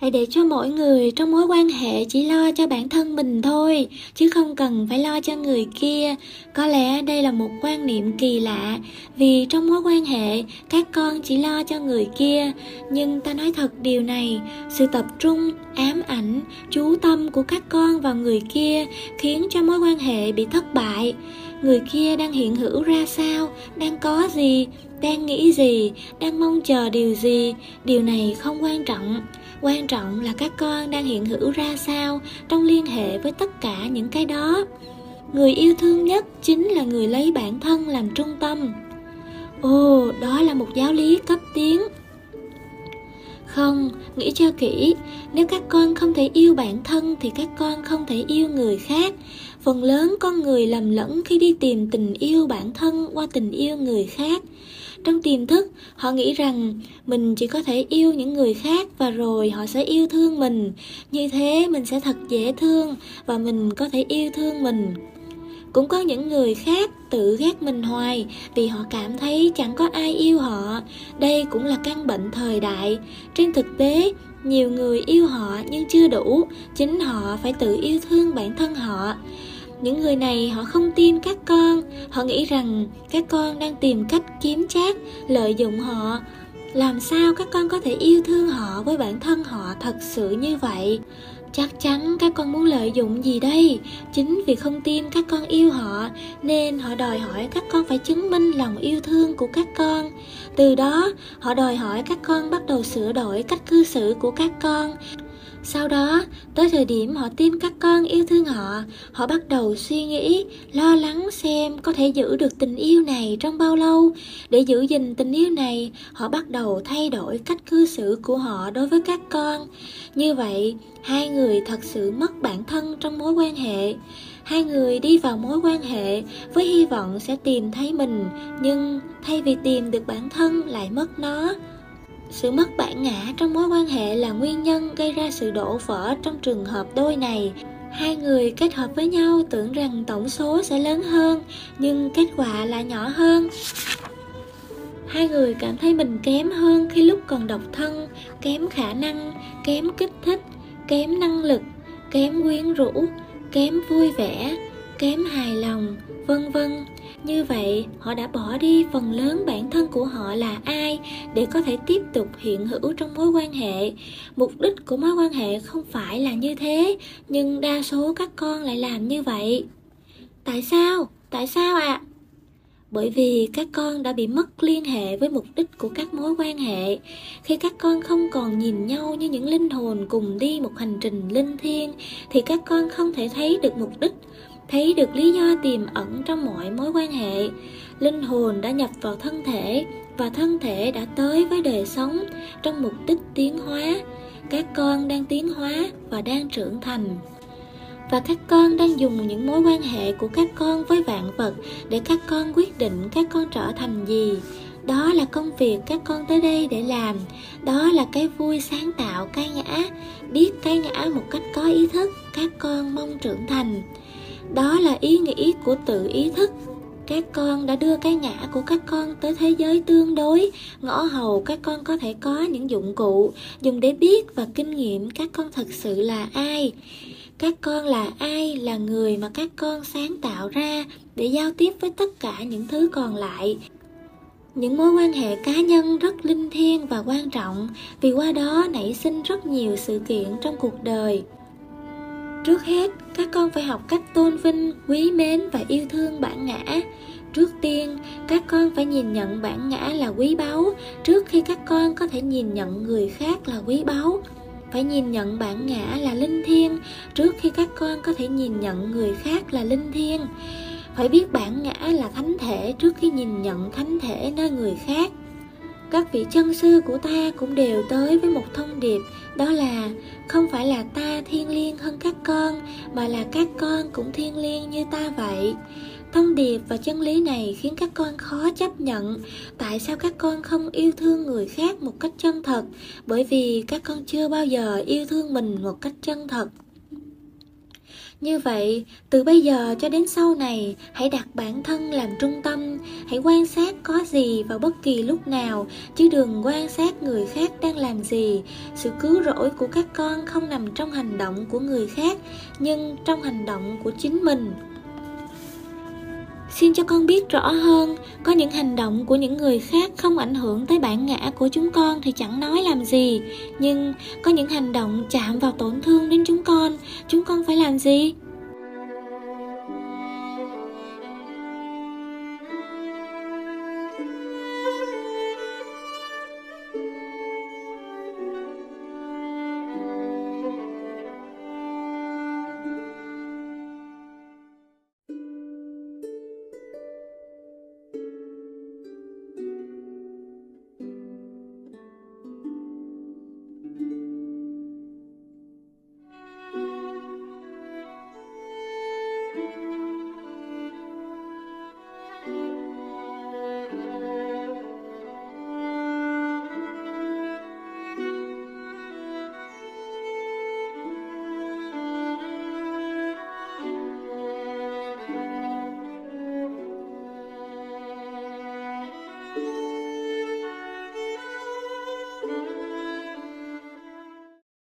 hãy để cho mỗi người trong mối quan hệ chỉ lo cho bản thân mình thôi, chứ không cần phải lo cho người kia. Có lẽ đây là một quan niệm kỳ lạ, vì trong mối quan hệ, các con chỉ lo cho người kia. Nhưng ta nói thật điều này, sự tập trung, ám ảnh, chú tâm của các con vào người kia khiến cho mối quan hệ bị thất bại người kia đang hiện hữu ra sao? Đang có gì? Đang nghĩ gì? Đang mong chờ điều gì? Điều này không quan trọng. Quan trọng là các con đang hiện hữu ra sao trong liên hệ với tất cả những cái đó. Người yêu thương nhất chính là người lấy bản thân làm trung tâm. Ồ, đó là một giáo lý cấp tiến. Không, nghĩ cho kỹ. Nếu các con không thể yêu bản thân thì các con không thể yêu người khác phần lớn con người lầm lẫn khi đi tìm tình yêu bản thân qua tình yêu người khác. Trong tiềm thức, họ nghĩ rằng mình chỉ có thể yêu những người khác và rồi họ sẽ yêu thương mình. Như thế, mình sẽ thật dễ thương và mình có thể yêu thương mình. Cũng có những người khác tự ghét mình hoài vì họ cảm thấy chẳng có ai yêu họ. Đây cũng là căn bệnh thời đại. Trên thực tế, nhiều người yêu họ nhưng chưa đủ, chính họ phải tự yêu thương bản thân họ những người này họ không tin các con. Họ nghĩ rằng các con đang tìm cách kiếm chác, lợi dụng họ. Làm sao các con có thể yêu thương họ với bản thân họ thật sự như vậy? Chắc chắn các con muốn lợi dụng gì đây? Chính vì không tin các con yêu họ, nên họ đòi hỏi các con phải chứng minh lòng yêu thương của các con. Từ đó, họ đòi hỏi các con bắt đầu sửa đổi cách cư xử của các con sau đó, tới thời điểm họ tin các con yêu thương họ, họ bắt đầu suy nghĩ, lo lắng xem có thể giữ được tình yêu này trong bao lâu. Để giữ gìn tình yêu này, họ bắt đầu thay đổi cách cư xử của họ đối với các con. Như vậy, hai người thật sự mất bản thân trong mối quan hệ. Hai người đi vào mối quan hệ với hy vọng sẽ tìm thấy mình, nhưng thay vì tìm được bản thân lại mất nó sự mất bản ngã trong mối quan hệ là nguyên nhân gây ra sự đổ vỡ trong trường hợp đôi này. Hai người kết hợp với nhau tưởng rằng tổng số sẽ lớn hơn, nhưng kết quả là nhỏ hơn. Hai người cảm thấy mình kém hơn khi lúc còn độc thân, kém khả năng, kém kích thích, kém năng lực, kém quyến rũ, kém vui vẻ kém hài lòng, vân vân. Như vậy, họ đã bỏ đi phần lớn bản thân của họ là ai để có thể tiếp tục hiện hữu trong mối quan hệ. Mục đích của mối quan hệ không phải là như thế, nhưng đa số các con lại làm như vậy. Tại sao? Tại sao ạ? À? bởi vì các con đã bị mất liên hệ với mục đích của các mối quan hệ. Khi các con không còn nhìn nhau như những linh hồn cùng đi một hành trình linh thiêng, thì các con không thể thấy được mục đích thấy được lý do tiềm ẩn trong mọi mối quan hệ, linh hồn đã nhập vào thân thể và thân thể đã tới với đời sống trong mục đích tiến hóa. Các con đang tiến hóa và đang trưởng thành. Và các con đang dùng những mối quan hệ của các con với vạn vật để các con quyết định các con trở thành gì. Đó là công việc các con tới đây để làm. Đó là cái vui sáng tạo cái ngã, biết cái ngã một cách có ý thức các con mong trưởng thành đó là ý nghĩ của tự ý thức. Các con đã đưa cái ngã của các con tới thế giới tương đối, ngõ hầu các con có thể có những dụng cụ dùng để biết và kinh nghiệm các con thật sự là ai. Các con là ai là người mà các con sáng tạo ra để giao tiếp với tất cả những thứ còn lại. Những mối quan hệ cá nhân rất linh thiêng và quan trọng, vì qua đó nảy sinh rất nhiều sự kiện trong cuộc đời trước hết, các con phải học cách tôn vinh, quý mến và yêu thương bản ngã. Trước tiên, các con phải nhìn nhận bản ngã là quý báu trước khi các con có thể nhìn nhận người khác là quý báu. Phải nhìn nhận bản ngã là linh thiêng trước khi các con có thể nhìn nhận người khác là linh thiêng. Phải biết bản ngã là thánh thể trước khi nhìn nhận thánh thể nơi người khác các vị chân sư của ta cũng đều tới với một thông điệp, đó là không phải là ta thiên liêng hơn các con, mà là các con cũng thiên liêng như ta vậy. Thông điệp và chân lý này khiến các con khó chấp nhận tại sao các con không yêu thương người khác một cách chân thật, bởi vì các con chưa bao giờ yêu thương mình một cách chân thật như vậy, từ bây giờ cho đến sau này, hãy đặt bản thân làm trung tâm, hãy quan sát có gì vào bất kỳ lúc nào chứ đừng quan sát người khác đang làm gì. Sự cứu rỗi của các con không nằm trong hành động của người khác nhưng trong hành động của chính mình xin cho con biết rõ hơn, có những hành động của những người khác không ảnh hưởng tới bản ngã của chúng con thì chẳng nói làm gì. Nhưng có những hành động chạm vào tổn thương đến chúng con chúng con phải làm gì?